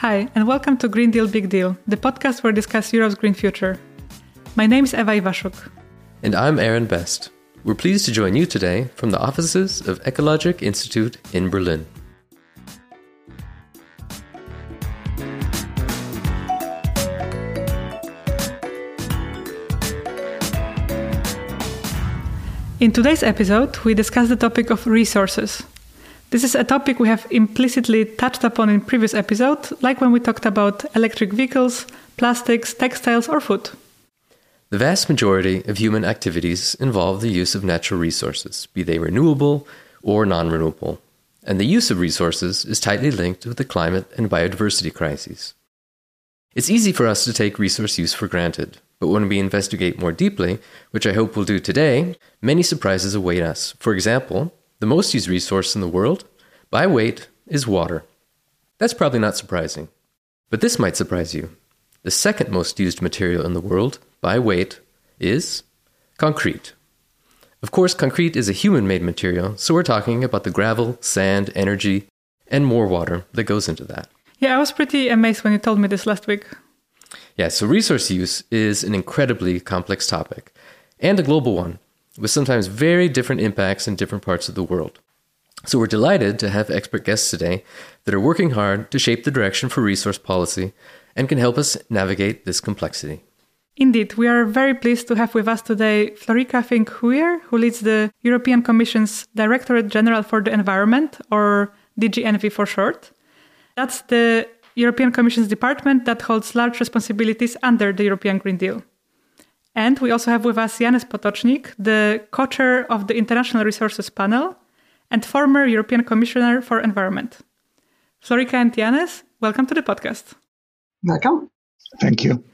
Hi, and welcome to Green Deal Big Deal, the podcast where we discuss Europe's green future. My name is Ewa Iwaszuk. And I'm Aaron Best. We're pleased to join you today from the offices of Ecologic Institute in Berlin. In today's episode, we discuss the topic of resources. This is a topic we have implicitly touched upon in previous episodes, like when we talked about electric vehicles, plastics, textiles, or food. The vast majority of human activities involve the use of natural resources, be they renewable or non renewable, and the use of resources is tightly linked with the climate and biodiversity crises. It's easy for us to take resource use for granted, but when we investigate more deeply, which I hope we'll do today, many surprises await us. For example, the most used resource in the world, by weight, is water. That's probably not surprising. But this might surprise you. The second most used material in the world, by weight, is concrete. Of course, concrete is a human made material, so we're talking about the gravel, sand, energy, and more water that goes into that. Yeah, I was pretty amazed when you told me this last week. Yeah, so resource use is an incredibly complex topic and a global one with sometimes very different impacts in different parts of the world. So we're delighted to have expert guests today that are working hard to shape the direction for resource policy and can help us navigate this complexity. Indeed, we are very pleased to have with us today Florika Fink-Hooijer, who leads the European Commission's Directorate General for the Environment, or DG for short. That's the European Commission's department that holds large responsibilities under the European Green Deal. And we also have with us Janez Potočnik, the co chair of the International Resources Panel and former European Commissioner for Environment. Florika and Janez, welcome to the podcast. Welcome. Thank you.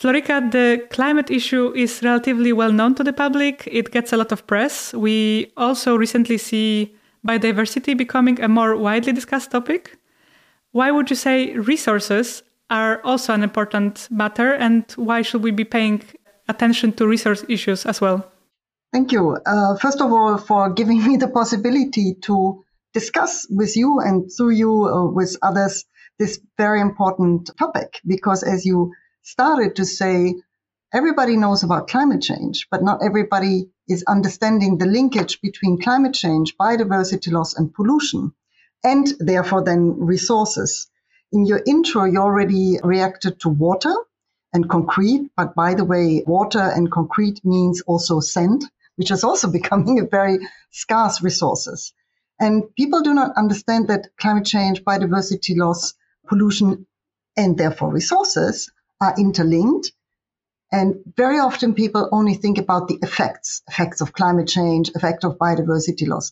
Florika, the climate issue is relatively well known to the public. It gets a lot of press. We also recently see biodiversity becoming a more widely discussed topic. Why would you say resources are also an important matter, and why should we be paying attention to resource issues as well? Thank you. Uh, first of all, for giving me the possibility to discuss with you and through you uh, with others this very important topic. Because as you started to say, everybody knows about climate change, but not everybody is understanding the linkage between climate change, biodiversity loss, and pollution and therefore then resources. In your intro, you already reacted to water and concrete, but by the way, water and concrete means also sand, which is also becoming a very scarce resources. And people do not understand that climate change, biodiversity loss, pollution, and therefore resources are interlinked. And very often people only think about the effects, effects of climate change, effect of biodiversity loss.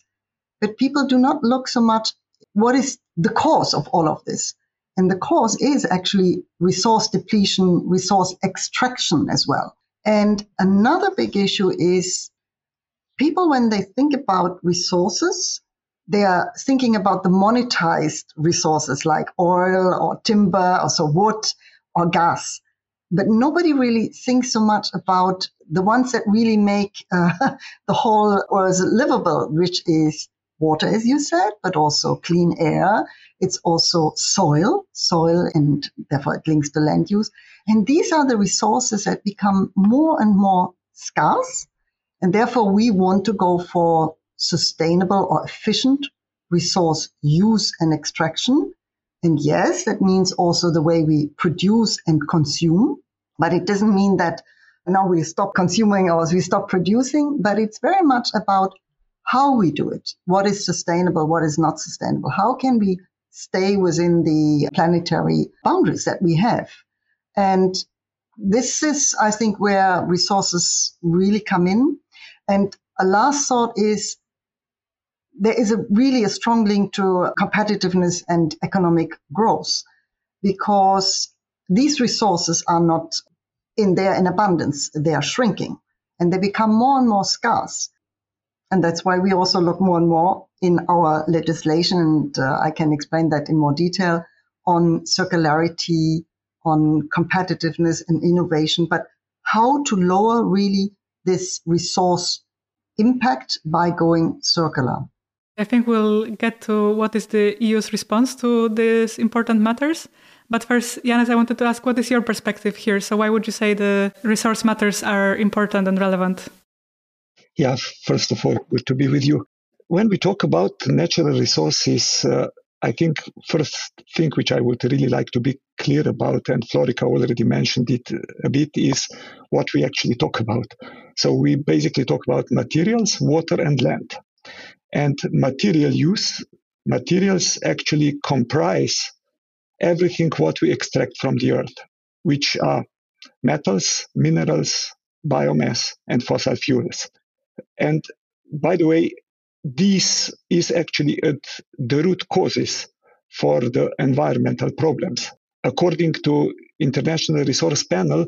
But people do not look so much what is the cause of all of this? And the cause is actually resource depletion, resource extraction as well. And another big issue is people, when they think about resources, they are thinking about the monetized resources like oil or timber or so wood or gas. But nobody really thinks so much about the ones that really make uh, the whole or is livable, which is water, as you said, but also clean air. It's also soil, soil, and therefore it links to land use. And these are the resources that become more and more scarce. And therefore we want to go for sustainable or efficient resource use and extraction. And yes, that means also the way we produce and consume, but it doesn't mean that now we stop consuming or we stop producing, but it's very much about how we do it, what is sustainable, what is not sustainable, how can we stay within the planetary boundaries that we have. And this is, I think, where resources really come in. And a last thought is there is a really a strong link to competitiveness and economic growth because these resources are not in there in abundance. They are shrinking and they become more and more scarce. And that's why we also look more and more in our legislation, and uh, I can explain that in more detail, on circularity, on competitiveness and innovation, but how to lower really this resource impact by going circular. I think we'll get to what is the EU's response to these important matters. But first, Janez, I wanted to ask what is your perspective here? So, why would you say the resource matters are important and relevant? Yeah, first of all, good to be with you. When we talk about natural resources, uh, I think first thing which I would really like to be clear about, and Florika already mentioned it a bit, is what we actually talk about. So we basically talk about materials, water, and land. And material use, materials actually comprise everything what we extract from the earth, which are metals, minerals, biomass, and fossil fuels. And by the way, this is actually at the root causes for the environmental problems. According to International Resource Panel,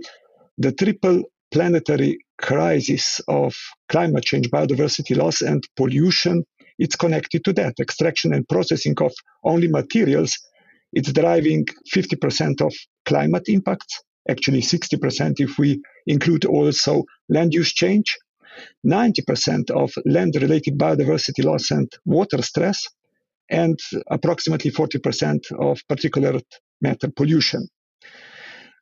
the triple planetary crisis of climate change, biodiversity loss, and pollution, it's connected to that. Extraction and processing of only materials it's driving 50% of climate impacts, actually 60% if we include also land use change, 90% of land related biodiversity loss and water stress, and approximately 40% of particulate matter pollution.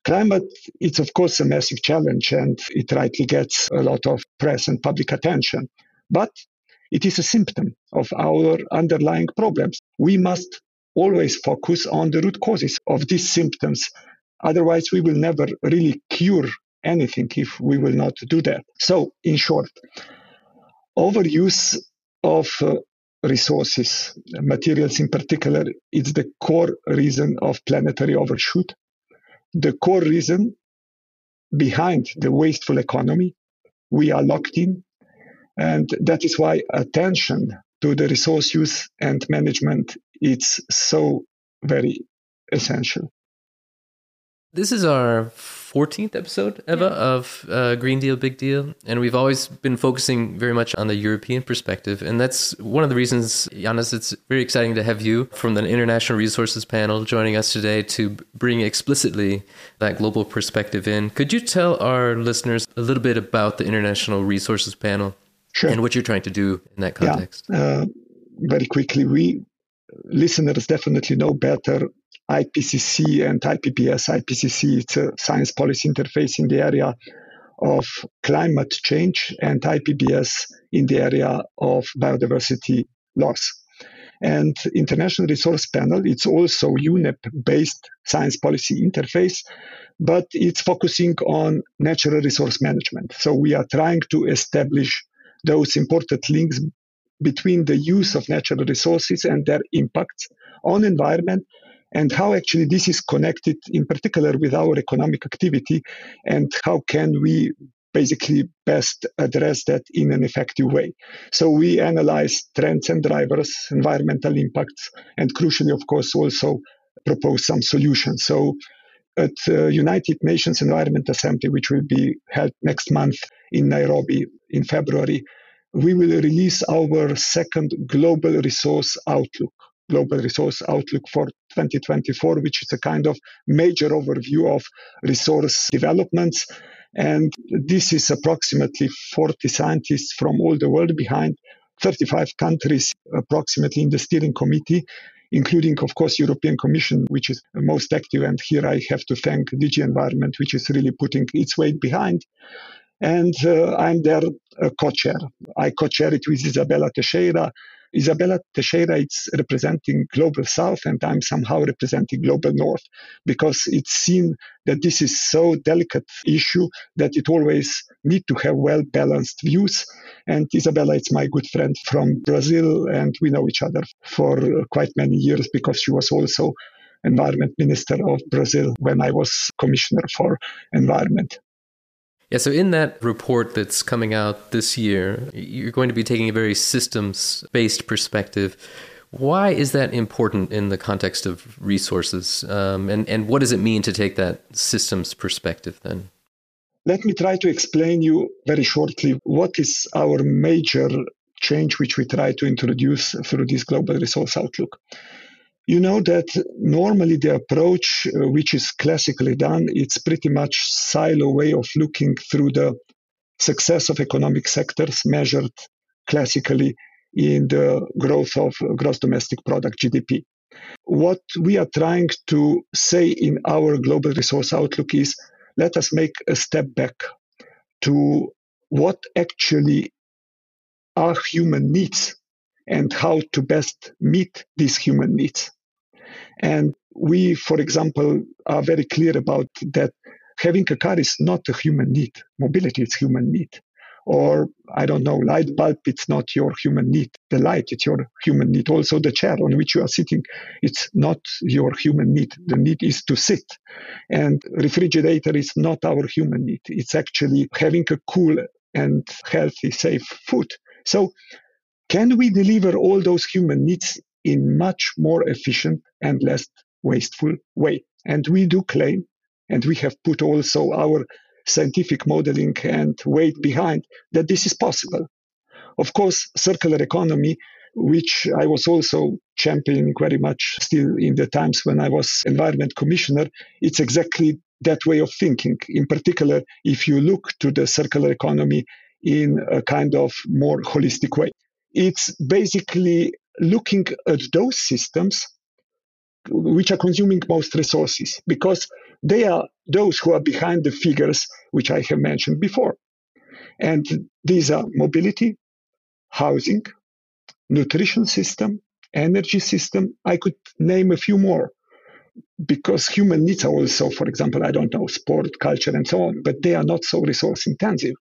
Climate, it's of course a massive challenge and it rightly gets a lot of press and public attention. But it is a symptom of our underlying problems. We must always focus on the root causes of these symptoms. Otherwise, we will never really cure anything if we will not do that. So, in short, overuse of uh, resources, materials in particular, is the core reason of planetary overshoot. The core reason behind the wasteful economy we are locked in. And that is why attention to the resource use and management it's so very essential. This is our 14th episode, Ewa, yeah. of uh, Green Deal Big Deal. And we've always been focusing very much on the European perspective. And that's one of the reasons, Janez, it's very exciting to have you from the International Resources Panel joining us today to bring explicitly that global perspective in. Could you tell our listeners a little bit about the International Resources Panel sure. and what you're trying to do in that context? Yeah. Uh, very quickly, we listeners definitely know better IPCC and IPBES. IPCC it's a science policy interface in the area of climate change, and IPBES in the area of biodiversity loss. And International Resource Panel, it's also UNEP-based science policy interface, but it's focusing on natural resource management. So we are trying to establish those important links between the use of natural resources and their impacts on environment and how actually this is connected in particular with our economic activity and how can we basically best address that in an effective way. So we analyze trends and drivers, environmental impacts, and crucially, of course, also propose some solutions. So at uh, United Nations Environment Assembly, which will be held next month in Nairobi in February, we will release our second global resource outlook global resource outlook for 2024 which is a kind of major overview of resource developments and this is approximately 40 scientists from all the world behind 35 countries approximately in the steering committee including of course european commission which is most active and here i have to thank dg environment which is really putting its weight behind and uh, I'm their uh, co-chair. I co-chair it with Izabella Teixeira. Izabella Teixeira is representing Global South, and I'm somehow representing Global North because it's seen that this is so delicate issue that it always need to have well balanced views. And Izabella is my good friend from Brazil, and we know each other for quite many years because she was also environment minister of Brazil when I was commissioner for environment. Yeah, so in that report that's coming out this year, you're going to be taking a very systems based perspective. Why is that important in the context of resources? Um, and, and what does it mean to take that systems perspective then? Let me try to explain you very shortly what is our major change which we try to introduce through this global resource outlook. You know that normally the approach uh, which is classically done, it's pretty much silo way of looking through the success of economic sectors measured classically in the growth of gross domestic product GDP. What we are trying to say in our global resource outlook is let us make a step back to what actually are human needs and how to best meet these human needs. And we, for example, are very clear about that having a car is not a human need. Mobility is human need. Or, I don't know, light bulb, it's not your human need. The light, it's your human need. Also, the chair on which you are sitting, it's not your human need. The need is to sit. And refrigerator is not our human need. It's actually having a cool and healthy, safe food. So, can we deliver all those human needs in much more efficient and less wasteful way? And we do claim, and we have put also our scientific modeling and weight behind that this is possible. Of course, circular economy, which I was also championing very much still in the times when I was environment commissioner, it's exactly that way of thinking. In particular, if you look to the circular economy in a kind of more holistic way. It's basically looking at those systems which are consuming most resources because they are those who are behind the figures which I have mentioned before. And these are mobility, housing, nutrition system, energy system. I could name a few more because human needs are also, for example, I don't know, sport, culture, and so on, but they are not so resource intensive.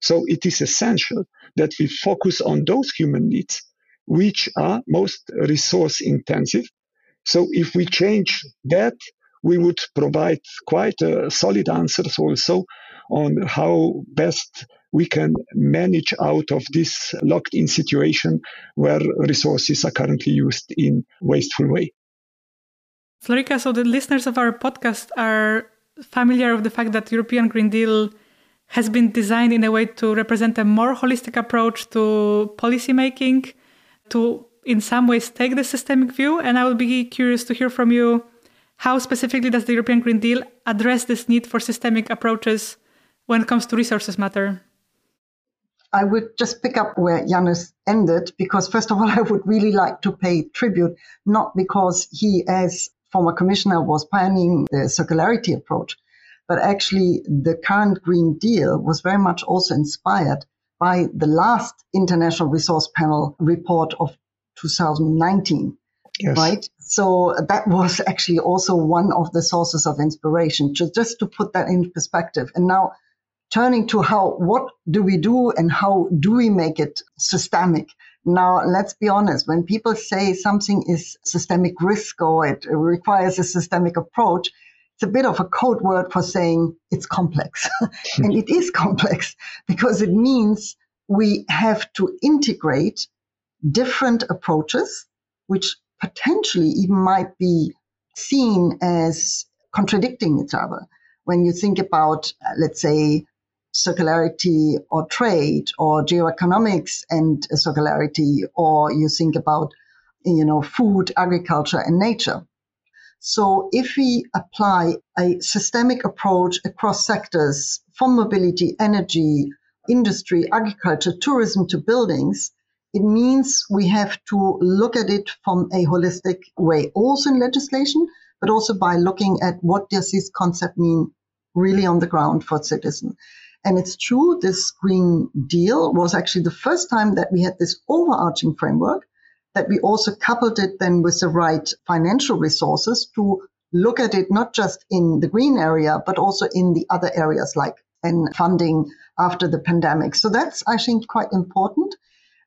So it is essential that we focus on those human needs which are most resource intensive. So if we change that, we would provide quite a solid answers also on how best we can manage out of this locked in situation where resources are currently used in wasteful way. Florika, so the listeners of our podcast are familiar with the fact that European Green Deal has been designed in a way to represent a more holistic approach to policymaking, to in some ways take the systemic view. And I would be curious to hear from you how specifically does the European Green Deal address this need for systemic approaches when it comes to resources matter? I would just pick up where Janez ended because, first of all, I would really like to pay tribute, not because he, as former commissioner, was pioneering the circularity approach, but actually, the current Green Deal was very much also inspired by the last International Resource Panel report of 2019. Yes. Right. So that was actually also one of the sources of inspiration, just, just to put that in perspective. And now turning to how, what do we do and how do we make it systemic? Now, let's be honest. When people say something is systemic risk or it requires a systemic approach, it's a bit of a code word for saying it's complex. and it is complex because it means we have to integrate different approaches, which potentially even might be seen as contradicting each other. When you think about, uh, let's say, circularity or trade or geoeconomics and circularity, or you think about, you know, food, agriculture, and nature. So if we apply a systemic approach across sectors from mobility, energy, industry, agriculture, tourism to buildings, it means we have to look at it from a holistic way, also in legislation, but also by looking at what does this concept mean really on the ground for citizens. And it's true, this Green Deal was actually the first time that we had this overarching framework that we also coupled it then with the right financial resources to look at it not just in the green area, but also in the other areas like and funding after the pandemic. So that's, I think, quite important.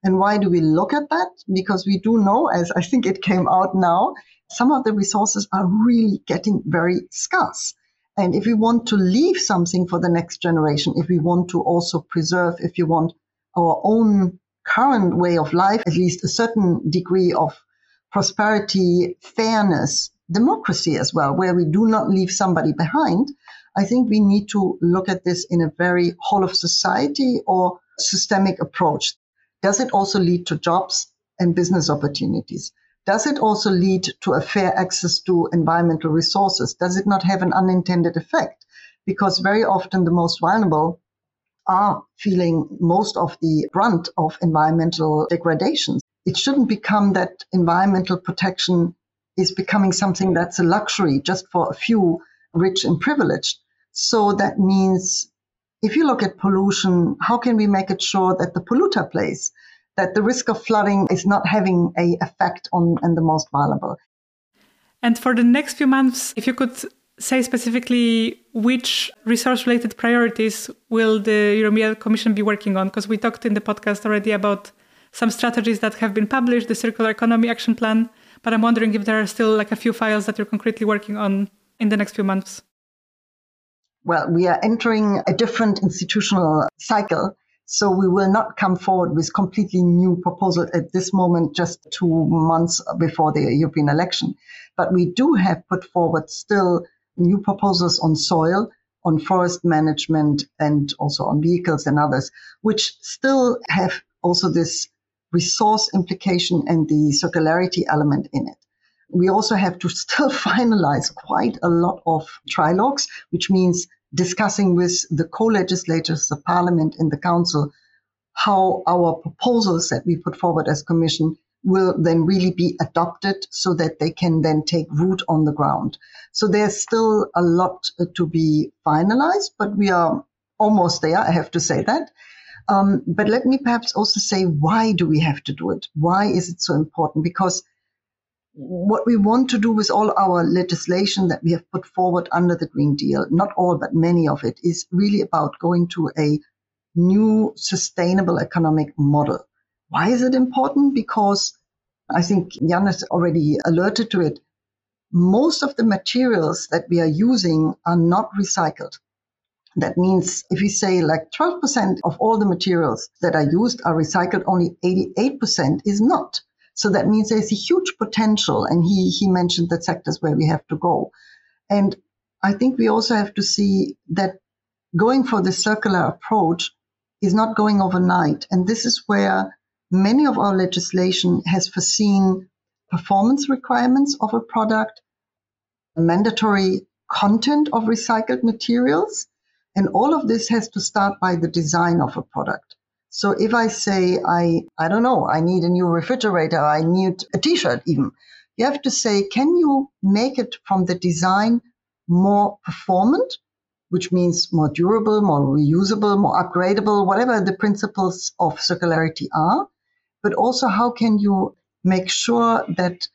And why do we look at that? Because we do know, as I think it came out now, some of the resources are really getting very scarce. And if we want to leave something for the next generation, if we want to also preserve, if you want our own current way of life, at least a certain degree of prosperity, fairness, democracy as well, where we do not leave somebody behind, I think we need to look at this in a very whole of society or systemic approach. Does it also lead to jobs and business opportunities? Does it also lead to a fair access to environmental resources? Does it not have an unintended effect? Because very often the most vulnerable are feeling most of the brunt of environmental degradation. It shouldn't become that environmental protection is becoming something that's a luxury just for a few rich and privileged. So that means if you look at pollution, how can we make it sure that the polluter pays, that the risk of flooding is not having a effect on, on the most vulnerable? And for the next few months, if you could say specifically which resource related priorities will the European Commission be working on? Because we talked in the podcast already about some strategies that have been published, the Circular Economy Action Plan, but I'm wondering if there are still like a few files that you're concretely working on in the next few months. Well, we are entering a different institutional cycle. So we will not come forward with completely new proposal at this moment, just two months before the European election. But we do have put forward still new proposals on soil, on forest management, and also on vehicles and others, which still have also this resource implication and the circularity element in it. We also have to still finalize quite a lot of trilogues, which means discussing with the co-legislators, the parliament and the council, how our proposals that we put forward as commission will then really be adopted so that they can then take root on the ground. So there's still a lot uh, to be finalized, but we are almost there. I have to say that. Um, but let me perhaps also say, why do we have to do it? Why is it so important? Because what we want to do with all our legislation that we have put forward under the Green Deal, not all, but many of it, is really about going to a new sustainable economic model. Why is it important? Because I think Jan has already alerted to it. Most of the materials that we are using are not recycled. That means if we say like 12% of all the materials that are used are recycled, only 88% is not. So that means there's a huge potential. And he, he mentioned the sectors where we have to go. And I think we also have to see that going for the circular approach is not going overnight. And this is where many of our legislation has foreseen performance requirements of a product, mandatory content of recycled materials, and all of this has to start by the design of a product. So if I say I I don't know, I need a new refrigerator, I need a t-shirt even, you have to say can you make it from the design more performant, which means more durable, more reusable, more upgradable, whatever the principles of circularity are, but also how can you make sure that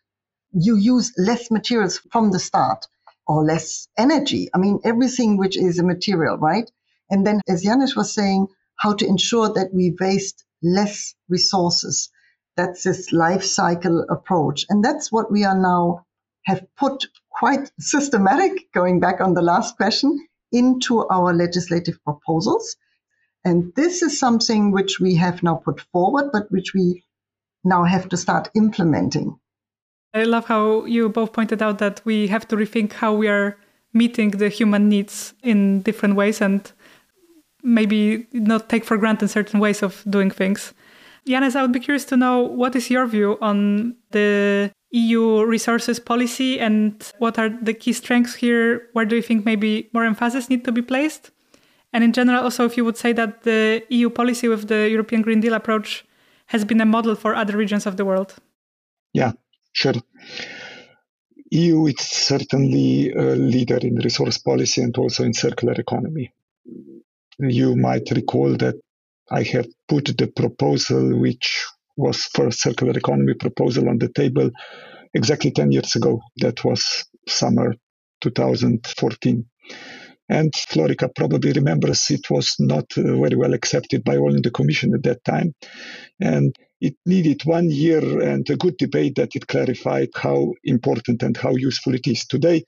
you use less materials from the start or less energy? I mean, everything which is a material, right? And then, as Janez was saying, how to ensure that we waste less resources. That's this life cycle approach. And that's what we are now have put quite systematic, going back on the last question, into our legislative proposals. And this is something which we have now put forward, but which we now have to start implementing. I love how you both pointed out that we have to rethink how we are meeting the human needs in different ways and maybe not take for granted certain ways of doing things. Janez, I would be curious to know what is your view on the EU resources policy and what are the key strengths here? Where do you think maybe more emphasis need to be placed? And in general, also, if you would say that the EU policy with the European Green Deal approach has been a model for other regions of the world. Yeah, sure. EU is certainly a leader in resource policy and also in circular economy. You might recall that I have put the proposal, which was first circular economy proposal on the table exactly 10 years ago. That was summer 2014. And Florika probably remembers it was not uh, very well accepted by all in the Commission at that time. And it needed one year and a good debate that it clarified how important and how useful it is. Today,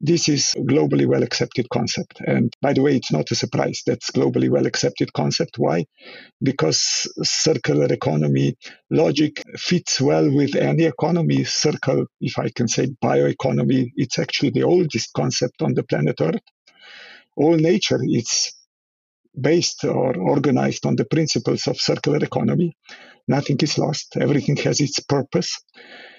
this is a globally well accepted concept. And by the way, it's not a surprise that's globally well accepted concept. Why? Because circular economy logic fits well with any economy. Circle, if I can say bioeconomy, it's actually the oldest concept on the planet Earth all nature is based or organized on the principles of circular economy. Nothing is lost, everything has its purpose.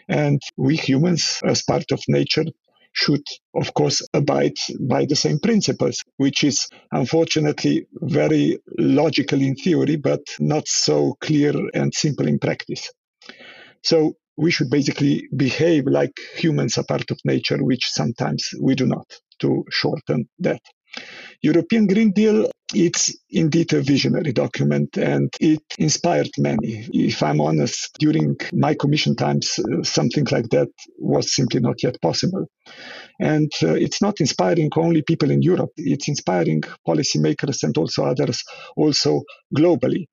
And we humans, as part of nature, should, of course, abide by the same principles, which is unfortunately very logical in theory, but not so clear and simple in practice. So we should basically behave like humans are part of nature, which sometimes we do not, to shorten that. European Green Deal, it's indeed a visionary document and it inspired many. If I'm honest, during my commission times, uh, something like that was simply not yet possible. And uh, it's not inspiring only people in Europe, it's inspiring policymakers and also others, also globally.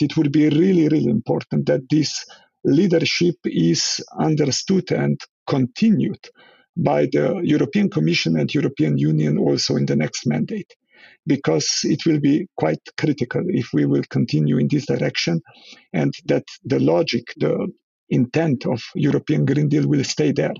It will be really, really important that this leadership is understood and continued by the European Commission and European Union also in the next mandate because it will be quite critical if we will continue in this direction and that the logic, the intent of European Green Deal will stay there.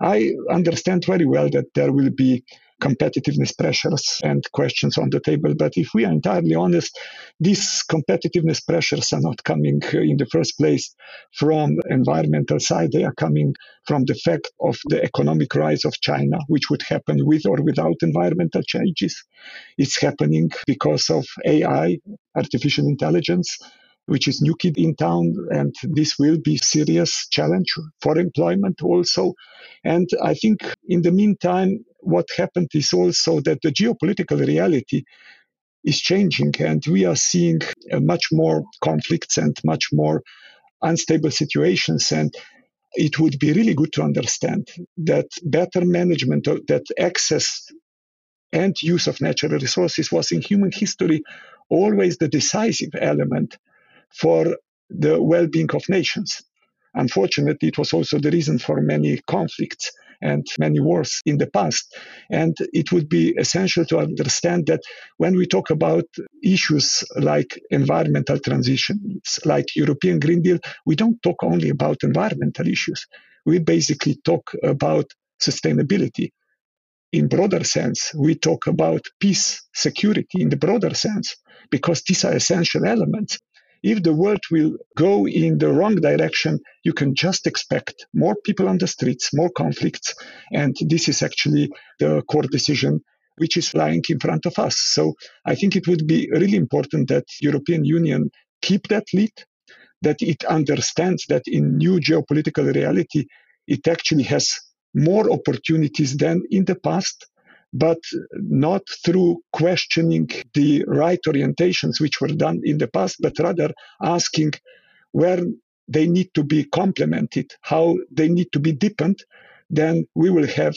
I understand very well that there will be competitiveness pressures and questions on the table. But if we are entirely honest, these competitiveness pressures are not coming uh, in the first place from environmental side. They are coming from the fact of the economic rise of China, which would happen with or without environmental changes. It's happening because of AI, artificial intelligence, which is new kid in town, and this will be serious challenge for employment also. And I think in the meantime, what happened is also that the geopolitical reality is changing, and we are seeing uh, much more conflicts and much more unstable situations. And it would be really good to understand that better management, that access and use of natural resources was in human history always the decisive element for the well being of nations. Unfortunately, it was also the reason for many conflicts and many wars in the past. And it would be essential to understand that when we talk about issues like environmental transitions, like European Green Deal, we don't talk only about environmental issues. We basically talk about sustainability. In broader sense, we talk about peace, security in the broader sense, because these are essential elements if the world will go in the wrong direction, you can just expect more people on the streets, more conflicts. And this is actually the core decision which is lying in front of us. So I think it would be really important that European Union keep that lead, that it understands that in new geopolitical reality, it actually has more opportunities than in the past but not through questioning the right orientations which were done in the past, but rather asking where they need to be complemented, how they need to be deepened, then we will have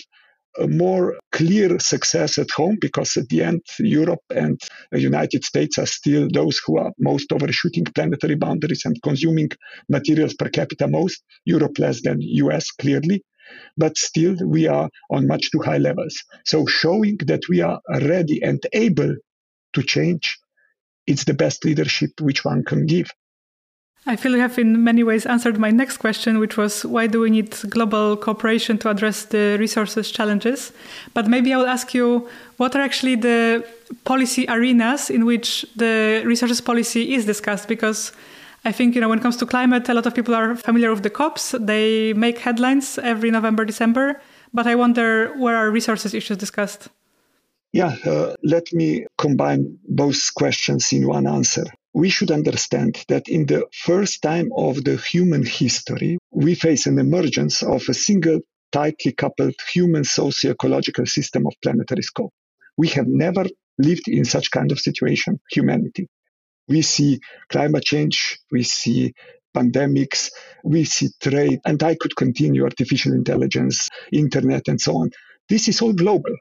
a more clear success at home because at the end Europe and the United States are still those who are most overshooting planetary boundaries and consuming materials per capita most Europe less than US clearly but still we are on much too high levels. So showing that we are ready and able to change, it's the best leadership which one can give. I feel you have in many ways answered my next question, which was why do we need global cooperation to address the resources challenges? But maybe I will ask you what are actually the policy arenas in which the resources policy is discussed? Because I think, you know, when it comes to climate, a lot of people are familiar with the COPs. They make headlines every November, December. But I wonder where are resources issues discussed? Yeah, uh, let me combine both questions in one answer. We should understand that in the first time of the human history, we face an emergence of a single tightly coupled human socio-ecological system of planetary scope. We have never lived in such kind of situation, humanity we see climate change, we see pandemics, we see trade, and I could continue artificial intelligence, internet, and so on. This is all global.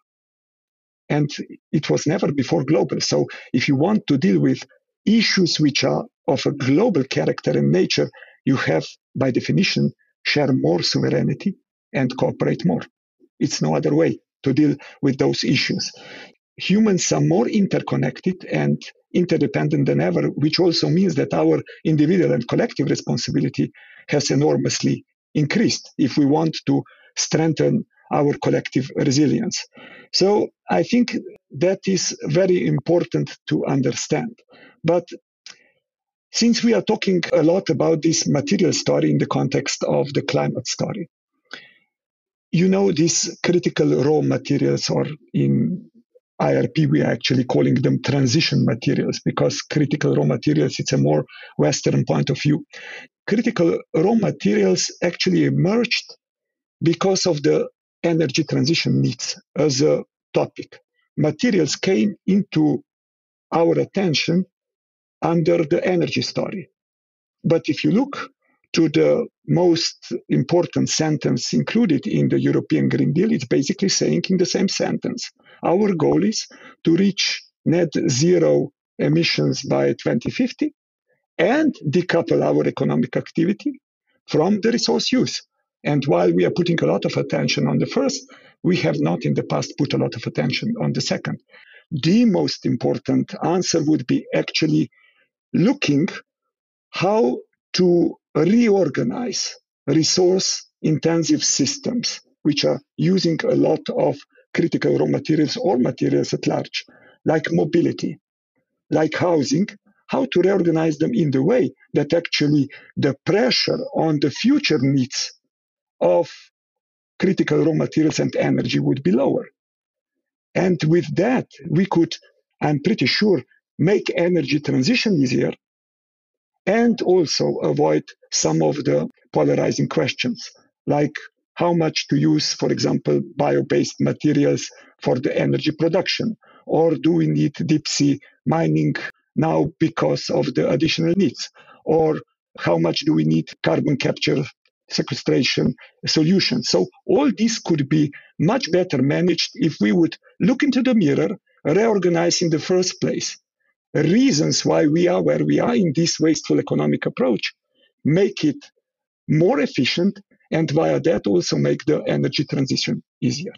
And it was never before global. So if you want to deal with issues which are of a global character and nature, you have, by definition, share more sovereignty and cooperate more. It's no other way to deal with those issues. Humans are more interconnected and interdependent than ever, which also means that our individual and collective responsibility has enormously increased if we want to strengthen our collective resilience. So I think that is very important to understand. But since we are talking a lot about this material story in the context of the climate story, you know, these critical raw materials, or in IRP, we are actually calling them transition materials because critical raw materials, it's a more Western point of view. Critical raw materials actually emerged because of the energy transition needs as a topic. Materials came into our attention under the energy story. But if you look to the most important sentence included in the European Green Deal, it's basically saying in the same sentence our goal is to reach net zero emissions by 2050 and decouple our economic activity from the resource use. And while we are putting a lot of attention on the first, we have not in the past put a lot of attention on the second. The most important answer would be actually looking how to reorganize resource intensive systems, which are using a lot of critical raw materials or materials at large, like mobility, like housing, how to reorganize them in the way that actually the pressure on the future needs of critical raw materials and energy would be lower. And with that, we could, I'm pretty sure, make energy transition easier and also avoid some of the polarizing questions, like how much to use, for example, bio based materials for the energy production, or do we need deep sea mining now because of the additional needs, or how much do we need carbon capture sequestration solutions. So all this could be much better managed if we would look into the mirror, reorganize in the first place reasons why we are where we are in this wasteful economic approach, make it more efficient, and via that also make the energy transition easier.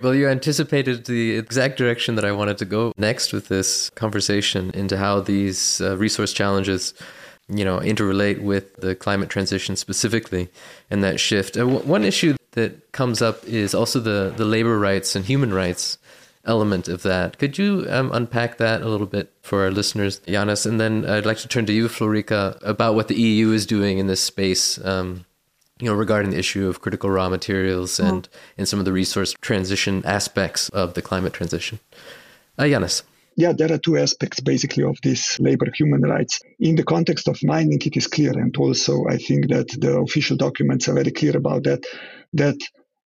Well, you anticipated the exact direction that I wanted to go next with this conversation into how these uh, resource challenges, you know, interrelate with the climate transition specifically and that shift. Uh, w- one issue that comes up is also the, the labor rights and human rights element of that. Could you um, unpack that a little bit for our listeners, Janez? And then I'd like to turn to you, Florika, about what the EU is doing in this space. Um, you know, regarding the issue of critical raw materials mm-hmm. and, and some of the resource transition aspects of the climate transition. Uh, Janez. Yeah, there are two aspects basically of this labor human rights. In the context of mining, it is clear, and also I think that the official documents are very clear about that, that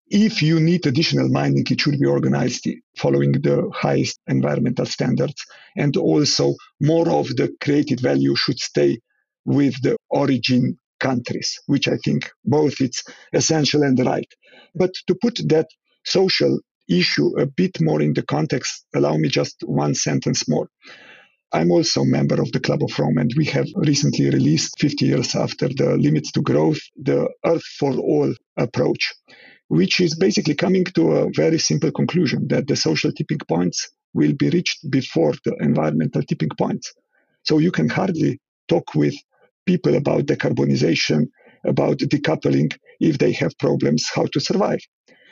if you need additional mining, it should be organized following the highest environmental standards. And also, more of the created value should stay with the origin countries, which I think both it's essential and right. But to put that social issue a bit more in the context, allow me just one sentence more. I'm also a member of the Club of Rome, and we have recently released, 50 years after the Limits to Growth, the Earth for All approach which is basically coming to a very simple conclusion that the social tipping points will be reached before the environmental tipping points. So you can hardly talk with people about decarbonization, about decoupling, if they have problems how to survive.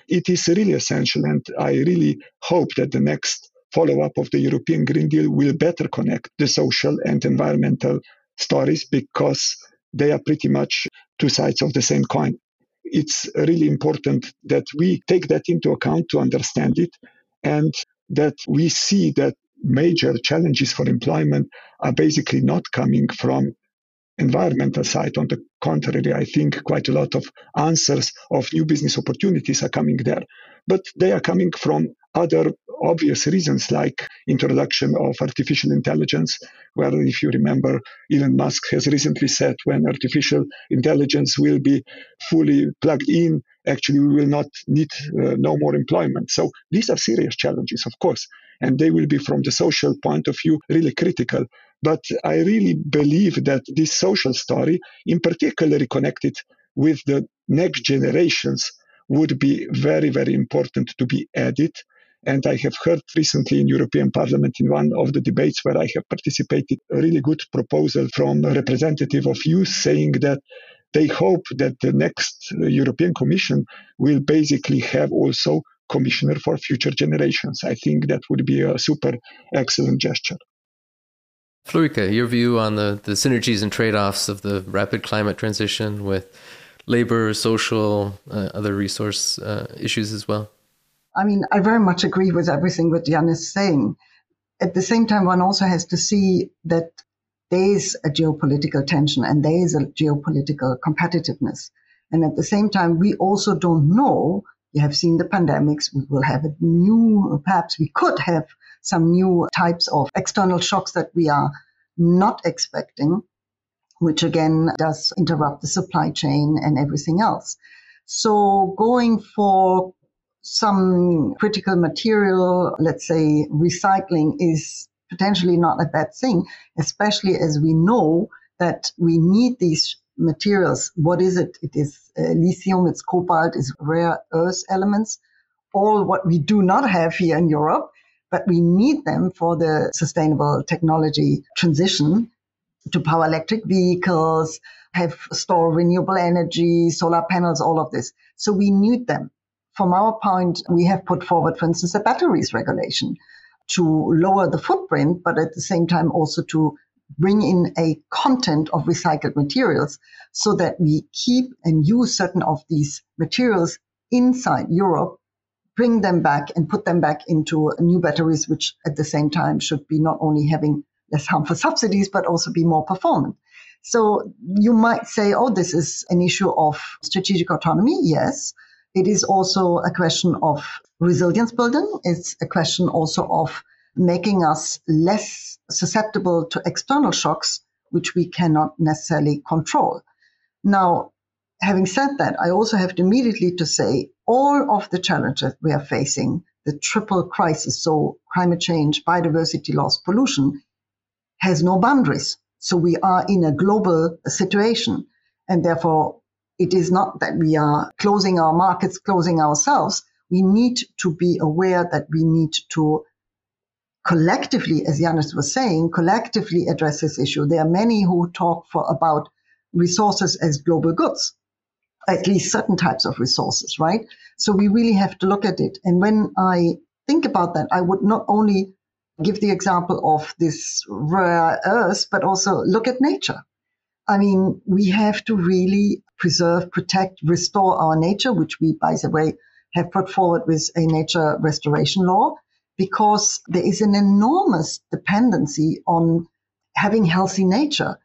It is really essential, and I really hope that the next follow up of the European Green Deal will better connect the social and environmental stories because they are pretty much two sides of the same coin it's really important that we take that into account to understand it and that we see that major challenges for employment are basically not coming from environmental side. On the contrary i think quite a lot of answers of new business opportunities are coming there. But they are coming from other obvious reasons like introduction of artificial intelligence where if you remember elon musk has recently said when artificial intelligence will be fully plugged in actually we will not need uh, no more employment. So these are serious challenges of course and they will be from the social point of view really critical but i really believe that this social story in particular connected with the next generations would be very very important to be added and I have heard recently in European Parliament in one of the debates where I have participated a really good proposal from a representative of youth saying that they hope that the next European Commission will basically have also commissioner for future generations. I think that would be a super excellent gesture. Florika, your view on the, the synergies and trade offs of the rapid climate transition with labor, social, uh, other resource uh, issues as well? I mean, I very much agree with everything that Jan is saying. At the same time, one also has to see that there is a geopolitical tension and there is a geopolitical competitiveness. And at the same time, we also don't know. You have seen the pandemics. We will have a new, perhaps we could have some new types of external shocks that we are not expecting, which again does interrupt the supply chain and everything else. So going for some critical material, let's say recycling is potentially not a bad thing, especially as we know that we need these materials. What is it? It is uh, lithium, it's cobalt, it's rare earth elements, all what we do not have here in Europe, but we need them for the sustainable technology transition to power electric vehicles, have store renewable energy, solar panels, all of this. So we need them. From our point, we have put forward, for instance, a batteries regulation to lower the footprint, but at the same time also to bring in a content of recycled materials so that we keep and use certain of these materials inside Europe, bring them back and put them back into new batteries, which at the same time should be not only having less harmful subsidies, but also be more performant. So you might say, oh, this is an issue of strategic autonomy. Yes. It is also a question of resilience building. It's a question also of making us less susceptible to external shocks, which we cannot necessarily control. Now, having said that, I also have to immediately to say all of the challenges we are facing, the triple crisis, so climate change, biodiversity loss, pollution, has no boundaries. So we are in a global situation. And therefore, it is not that we are closing our markets, closing ourselves. We need to be aware that we need to collectively, as Janez was saying, collectively address this issue. There are many who talk for about resources as global goods, at least certain types of resources, right? So we really have to look at it. And when I think about that, I would not only give the example of this rare earth, but also look at nature. I mean, we have to really preserve, protect, restore our nature, which we, by the way, have put forward with a nature restoration law because there is an enormous dependency on having healthy nature.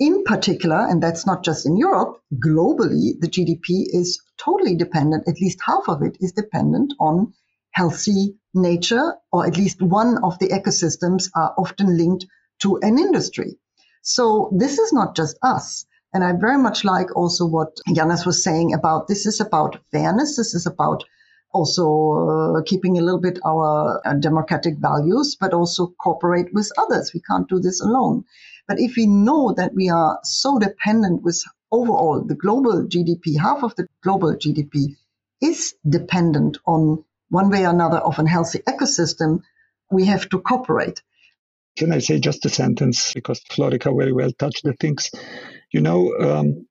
In particular, and that's not just in Europe, globally, the GDP is totally dependent, at least half of it is dependent on healthy nature, or at least one of the ecosystems are often linked to an industry. So this is not just us. And I very much like also what Janez was saying about this is about fairness. This is about also uh, keeping a little bit our uh, democratic values, but also cooperate with others. We can't do this alone. But if we know that we are so dependent with overall the global GDP, half of the global GDP is dependent on one way or another of a healthy ecosystem, we have to cooperate. Can I say just a sentence? Because Florika very well touched the things. You know, um,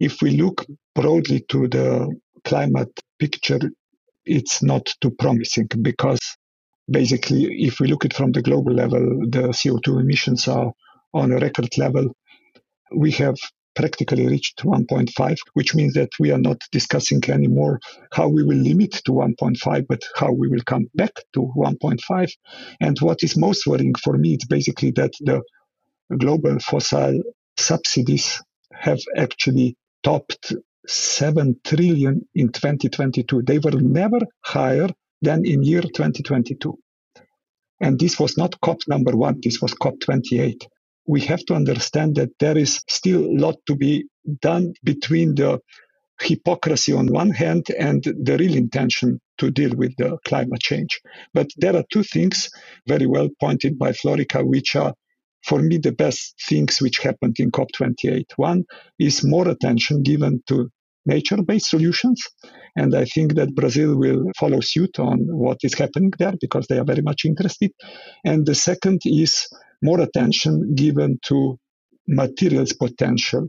if we look broadly to the climate picture, it's not too promising because basically, if we look at from the global level, the CO2 emissions are on a record level. We have practically reached 1.5, which means that we are not discussing anymore how we will limit to 1.5, but how we will come back to 1.5. And what is most worrying for me is basically that the global fossil subsidies have actually topped 7 trillion in 2022. They were never higher than in year 2022. And this was not COP number one, this was COP 28. We have to understand that there is still a lot to be done between the hypocrisy on one hand and the real intention to deal with the climate change. But there are two things very well pointed by Florika, which are for me the best things which happened in COP28. One is more attention given to nature based solutions. And I think that Brazil will follow suit on what is happening there because they are very much interested. And the second is more attention given to materials potential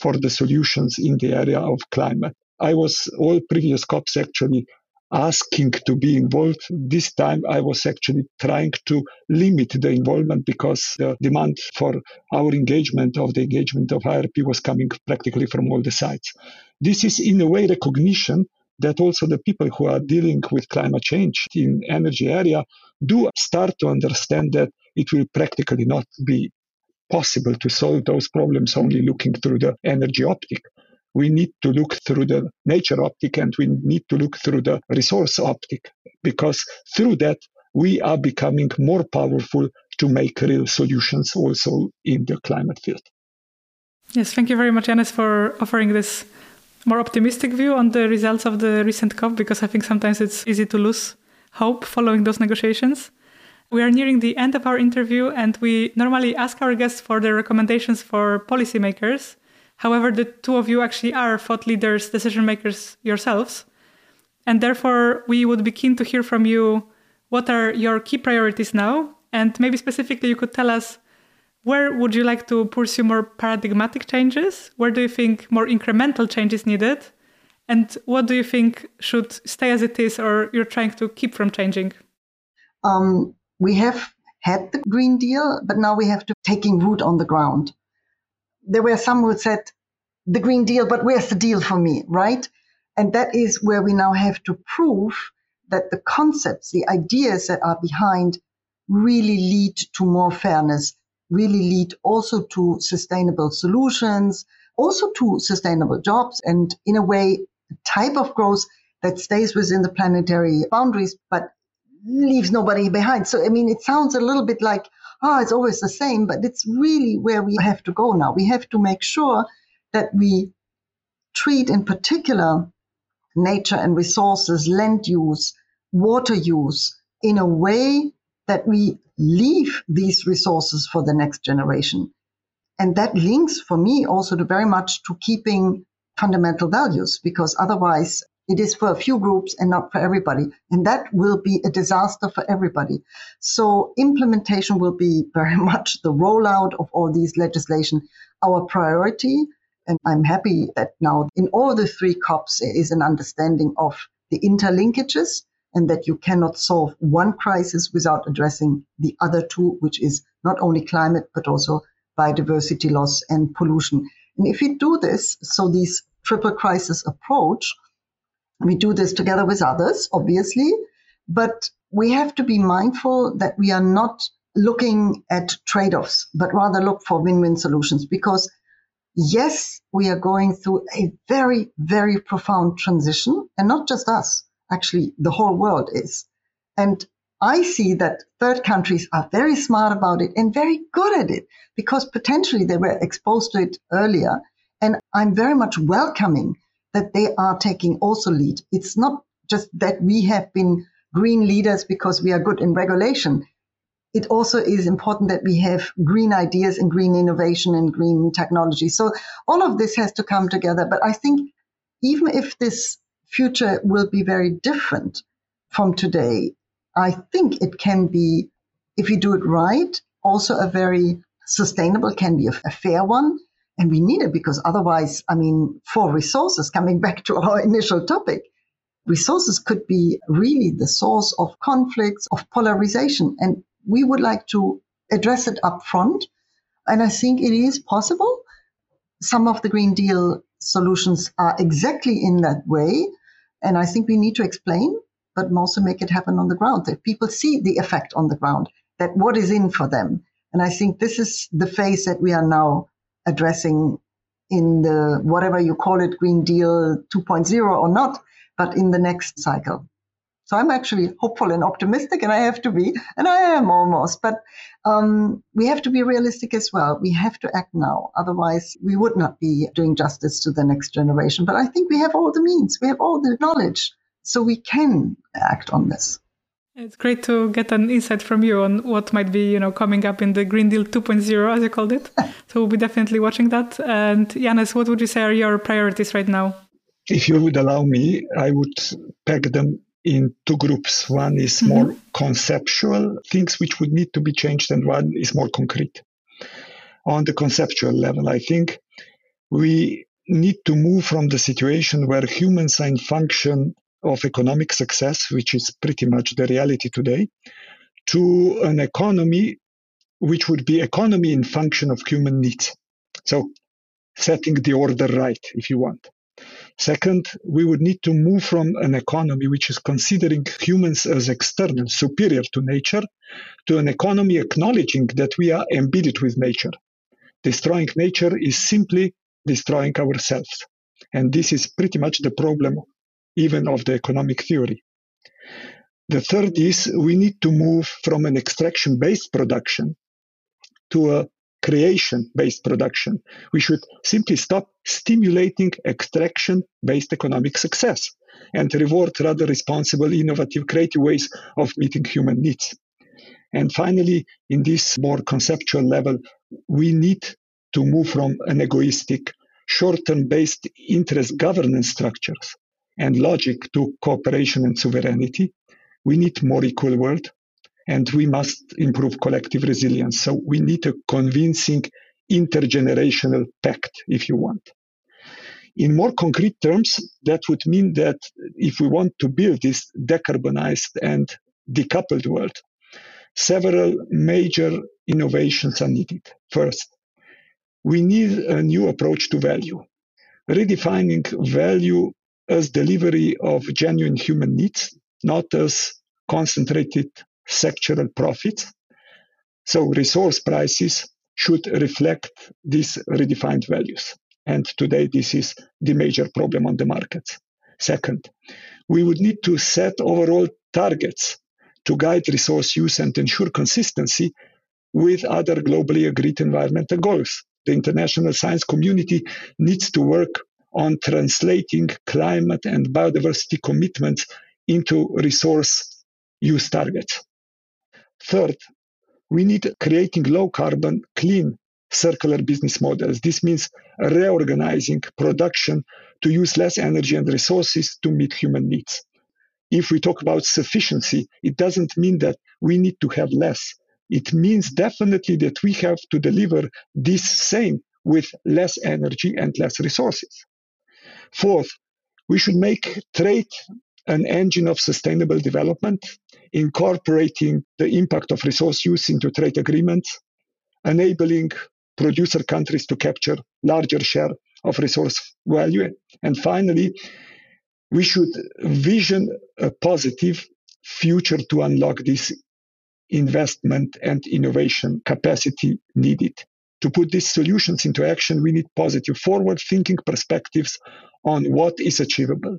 for the solutions in the area of climate. I was all previous COPs actually asking to be involved. This time I was actually trying to limit the involvement because the demand for our engagement of the engagement of IRP was coming practically from all the sides. This is in a way recognition that also the people who are dealing with climate change in energy area do start to understand that it will practically not be possible to solve those problems only looking through the energy optic we need to look through the nature optic and we need to look through the resource optic because through that we are becoming more powerful to make real solutions also in the climate field. Yes, thank you very much, Janez, for offering this more optimistic view on the results of the recent COP because I think sometimes it's easy to lose hope following those negotiations. We are nearing the end of our interview, and we normally ask our guests for their recommendations for policymakers. However, the two of you actually are thought leaders, decision makers yourselves. And therefore, we would be keen to hear from you what are your key priorities now? And maybe specifically, you could tell us where would you like to pursue more paradigmatic changes? Where do you think more incremental change is needed? And what do you think should stay as it is or you're trying to keep from changing? Um, we have had the Green Deal, but now we have to taking root on the ground there were some who said the Green Deal, but where's the deal for me, right? And that is where we now have to prove that the concepts, the ideas that are behind really lead to more fairness, really lead also to sustainable solutions, also to sustainable jobs, and in a way, a type of growth that stays within the planetary boundaries, but leaves nobody behind. So, I mean, it sounds a little bit like oh, it's always the same, but it's really where we have to go now. We have to make sure that we treat in particular nature and resources, land use, water use in a way that we leave these resources for the next generation. And that links for me also to very much to keeping fundamental values because otherwise it is for a few groups and not for everybody. And that will be a disaster for everybody. So implementation will be very much the rollout of all these legislation, our priority. And I'm happy that now in all the three COPs is an understanding of the interlinkages and that you cannot solve one crisis without addressing the other two, which is not only climate, but also biodiversity loss and pollution. And if we do this, so these triple crisis approach, we do this together with others, obviously, but we have to be mindful that we are not looking at trade offs, but rather look for win win solutions because yes, we are going through a very, very profound transition and not just us, actually, the whole world is. And I see that third countries are very smart about it and very good at it because potentially they were exposed to it earlier. And I'm very much welcoming that they are taking also lead. It's not just that we have been green leaders because we are good in regulation. It also is important that we have green ideas and green innovation and green technology. So all of this has to come together. But I think even if this future will be very different from today, I think it can be, if you do it right, also a very sustainable, can be a, a fair one. And we need it because otherwise, I mean, for resources, coming back to our initial topic, resources could be really the source of conflicts, of polarization. And we would like to address it up front. And I think it is possible. Some of the Green Deal solutions are exactly in that way. And I think we need to explain, but also make it happen on the ground, that people see the effect on the ground, that what is in for them. And I think this is the phase that we are now addressing in the whatever you call it, Green Deal 2.0 or not, but in the next cycle. So I'm actually hopeful and optimistic, and I have to be, and I am almost. But um, we have to be realistic as well. We have to act now, otherwise we would not be doing justice to the next generation. But I think we have all the means, we have all the knowledge, so we can act on this. It's great to get an insight from you on what might be, you know, coming up in the Green Deal 2.0, as you called it. so we'll be definitely watching that. And Janez, what would you say are your priorities right now? If you would allow me, I would peg them in two groups. One is mm-hmm. more conceptual things which would need to be changed, and one is more concrete. On the conceptual level, I think we need to move from the situation where humans are in function of economic success, which is pretty much the reality today, to an economy which would be economy in function of human needs. So setting the order right, if you want. Second, we would need to move from an economy which is considering humans as external, superior to nature, to an economy acknowledging that we are embedded with nature. Destroying nature is simply destroying ourselves. And this is pretty much the problem even of the economic theory. The third is we need to move from an extraction based production to a creation based production. We should simply stop stimulating extraction based economic success and reward rather responsible, innovative, creative ways of meeting human needs. And finally, in this more conceptual level, we need to move from an egoistic, short term based interest governance structures and logic to cooperation and sovereignty. We need more equal world and we must improve collective resilience. So we need a convincing intergenerational pact, if you want. In more concrete terms, that would mean that if we want to build this decarbonized and decoupled world, several major innovations are needed. First, we need a new approach to value, redefining value as delivery of genuine human needs, not as concentrated sectoral profits. So resource prices should reflect these redefined values. And today, this is the major problem on the markets. Second, we would need to set overall targets to guide resource use and ensure consistency with other globally agreed environmental goals. The international science community needs to work on translating climate and biodiversity commitments into resource use targets. Third, we need creating low carbon, clean, circular business models. This means reorganizing production to use less energy and resources to meet human needs. If we talk about sufficiency, it doesn't mean that we need to have less. It means definitely that we have to deliver this same with less energy and less resources. Fourth, we should make trade an engine of sustainable development, incorporating the impact of resource use into trade agreements, enabling producer countries to capture larger share of resource value. And finally, we should vision a positive future to unlock this investment and innovation capacity needed. To put these solutions into action, we need positive forward thinking perspectives on what is achievable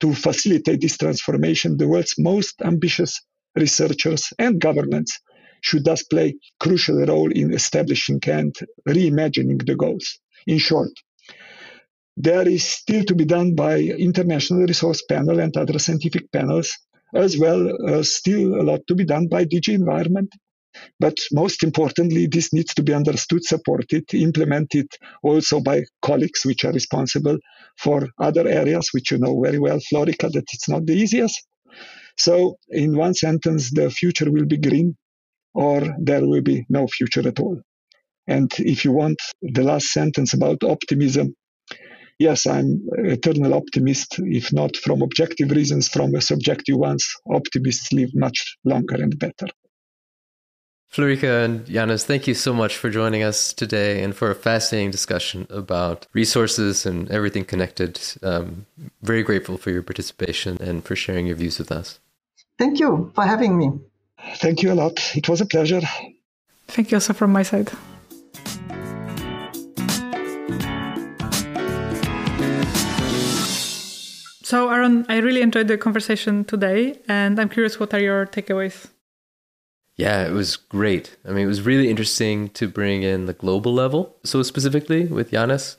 to facilitate this transformation, the world's most ambitious researchers and governments should thus play crucial role in establishing and reimagining the goals. In short, there is still to be done by international resource panel and other scientific panels, as well as still a lot to be done by DG Environment but most importantly, this needs to be understood, supported, implemented also by colleagues which are responsible for other areas, which you know very well, Florika, that it's not the easiest. So, in one sentence, the future will be green or there will be no future at all. And if you want the last sentence about optimism, yes, I'm eternal optimist, if not from objective reasons, from subjective ones. Optimists live much longer and better. Florika and Janez, thank you so much for joining us today and for a fascinating discussion about resources and everything connected. Um, very grateful for your participation and for sharing your views with us. Thank you for having me. Thank you a lot. It was a pleasure. Thank you also from my side. So, Aaron, I really enjoyed the conversation today, and I'm curious what are your takeaways? Yeah, it was great. I mean, it was really interesting to bring in the global level, so specifically with Janez.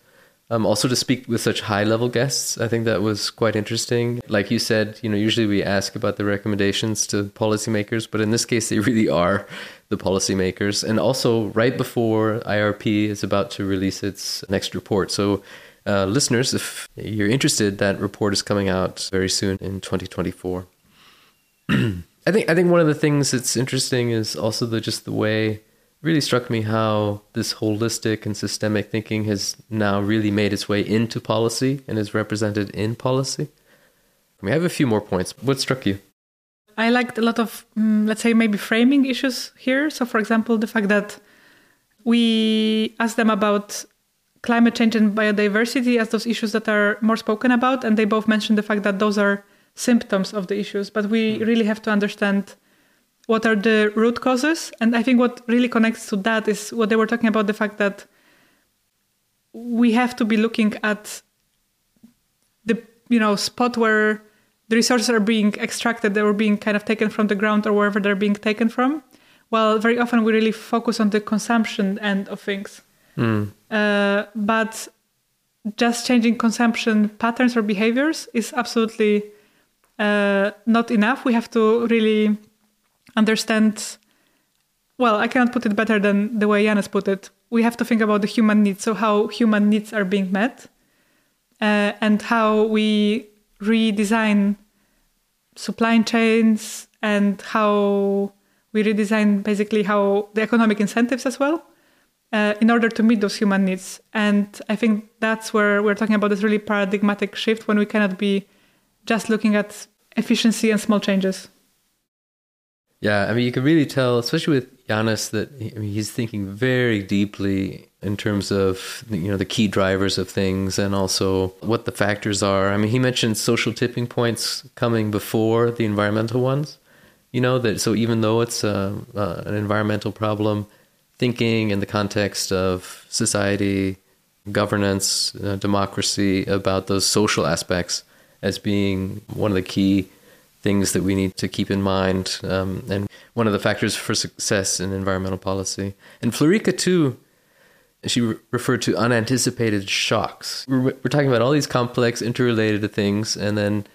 Um, also to speak with such high level guests, I think that was quite interesting. Like you said, you know, usually we ask about the recommendations to policymakers, but in this case, they really are the policymakers. And also, right before IRP is about to release its next report. So, uh, listeners, if you're interested, that report is coming out very soon in 2024. I think I think one of the things that's interesting is also the just the way really struck me how this holistic and systemic thinking has now really made its way into policy and is represented in policy. We have a few more points. What struck you? I liked a lot of, um, let's say, maybe framing issues here. So, for example, the fact that we asked them about climate change and biodiversity as those issues that are more spoken about, and they both mentioned the fact that those are symptoms of the issues, but we hmm. really have to understand what are the root causes. And I think what really connects to that is what they were talking about the fact that we have to be looking at the you know spot where the resources are being extracted, they were being kind of taken from the ground or wherever they're being taken from. Well, very often we really focus on the consumption end of things. Mm. Uh, but just changing consumption patterns or behaviors is absolutely uh, not enough. We have to really understand. Well, I cannot put it better than the way Janez put it. We have to think about the human needs, so how human needs are being met, uh, and how we redesign supply chains and how we redesign basically how the economic incentives as well uh, in order to meet those human needs. And I think that's where we're talking about this really paradigmatic shift when we cannot be just looking at efficiency and small changes. Yeah, I mean, you can really tell, especially with Janez, that I mean, he's thinking very deeply in terms of you know the key drivers of things and also what the factors are. I mean, he mentioned social tipping points coming before the environmental ones. You know that so even though it's a, uh, an environmental problem, thinking in the context of society, governance, uh, democracy about those social aspects as being one of the key things that we need to keep in mind um, and one of the factors for success in environmental policy. And Florika, too, she re- referred to unanticipated shocks. We're, we're talking about all these complex, interrelated things, and then,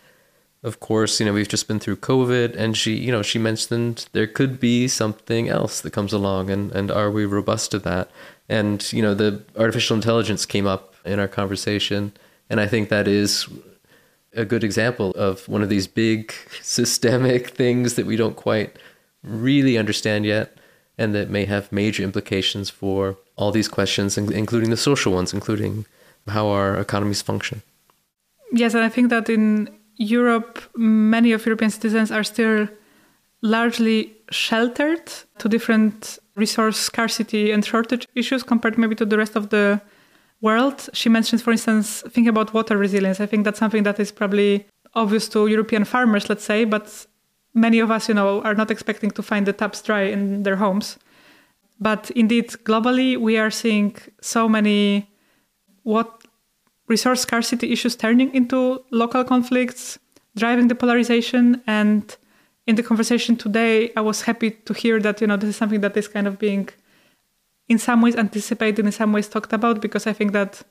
of course, you know, we've just been through COVID, and she, you know, she mentioned there could be something else that comes along, and and are we robust to that? And you know, the artificial intelligence came up in our conversation, and I think that is a good example of one of these big systemic things that we don't quite really understand yet and that may have major implications for all these questions, including the social ones, including how our economies function. Yes, and I think that in Europe, many of European citizens are still largely sheltered to different resource scarcity and shortage issues compared maybe to the rest of the world. She mentions, for instance, thinking about water resilience. I think that's something that is probably obvious to European farmers, let's say, but many of us, you know, are not expecting to find the taps dry in their homes. But indeed, globally, we are seeing so many what resource scarcity issues turning into local conflicts, driving the polarization. And in the conversation today, I was happy to hear that, you know, this is something that is kind of being in some ways anticipated, in some ways talked about, because I think that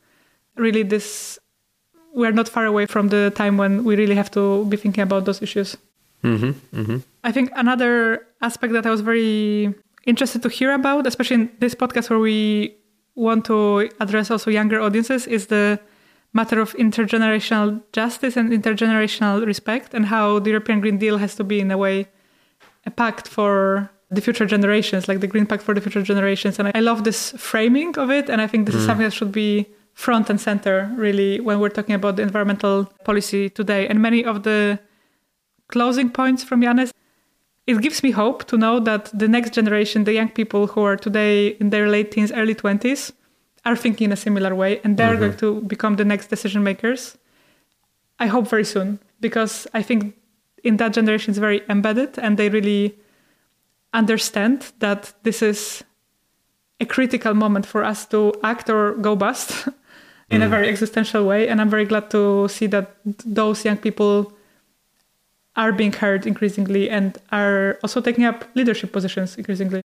really this we're not far away from the time when we really have to be thinking about those issues. Mm-hmm, mm-hmm. I think another aspect that I was very interested to hear about, especially in this podcast where we want to address also younger audiences, is the matter of intergenerational justice and intergenerational respect, and how the European Green Deal has to be, in a way, a pact for the future generations, like the Green Pact for the future generations. And I love this framing of it. And I think this mm. is something that should be front and center, really, when we're talking about the environmental policy today. And many of the closing points from Janez, it gives me hope to know that the next generation, the young people who are today in their late teens, early 20s, are thinking in a similar way and they're mm-hmm. going to become the next decision makers. I hope very soon because I think in that generation is very embedded and they really understand that this is a critical moment for us to act or go bust in mm. a very existential way. And I'm very glad to see that those young people are being heard increasingly and are also taking up leadership positions increasingly.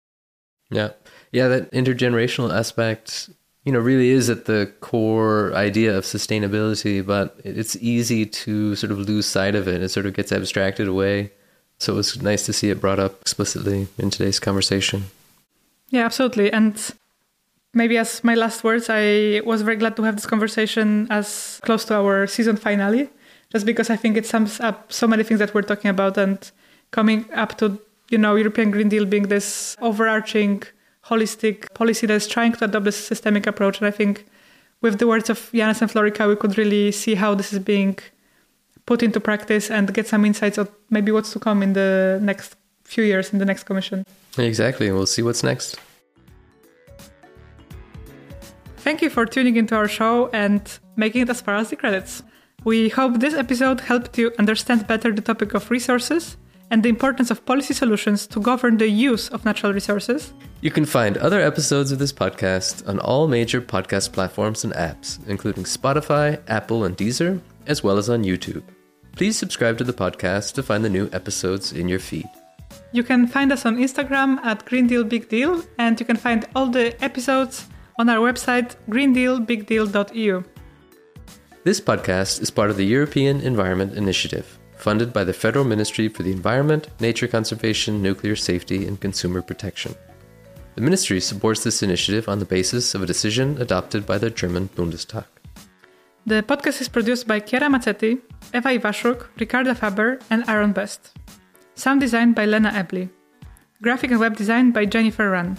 Yeah. Yeah, that intergenerational aspect, you know, really is at the core idea of sustainability, but it's easy to sort of lose sight of it. It sort of gets abstracted away so it was nice to see it brought up explicitly in today's conversation. Yeah, absolutely. And maybe as my last words, I was very glad to have this conversation as close to our season finale, just because I think it sums up so many things that we're talking about and coming up to, you know, European Green Deal being this overarching, holistic policy that's trying to adopt this systemic approach. And I think with the words of Janez and Florika, we could really see how this is being put into practice and get some insights on maybe what's to come in the next few years in the next commission. Exactly, we'll see what's next. Thank you for tuning into our show and making it as far as the credits. We hope this episode helped you understand better the topic of resources and the importance of policy solutions to govern the use of natural resources. You can find other episodes of this podcast on all major podcast platforms and apps, including Spotify, Apple, and Deezer, as well as on YouTube. Please subscribe to the podcast to find the new episodes in your feed. You can find us on Instagram at Green Deal Big Deal, and you can find all the episodes on our website greendealbigdeal.eu. This podcast is part of the European Environment Initiative, funded by the Federal Ministry for the Environment, Nature Conservation, Nuclear Safety, and Consumer Protection. The ministry supports this initiative on the basis of a decision adopted by the German Bundestag. The podcast is produced by Chiara Mazzetti, Ewa Iwaszuk, Ricarda Faber, and Aaron Best. Sound design by Lena Ebley. Graphic and web design by Jennifer Run.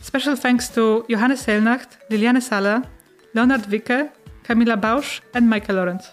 Special thanks to Johannes Selnacht, Liliane Sala, Leonard Wicke, Camilla Bausch, and Michael Lorenz.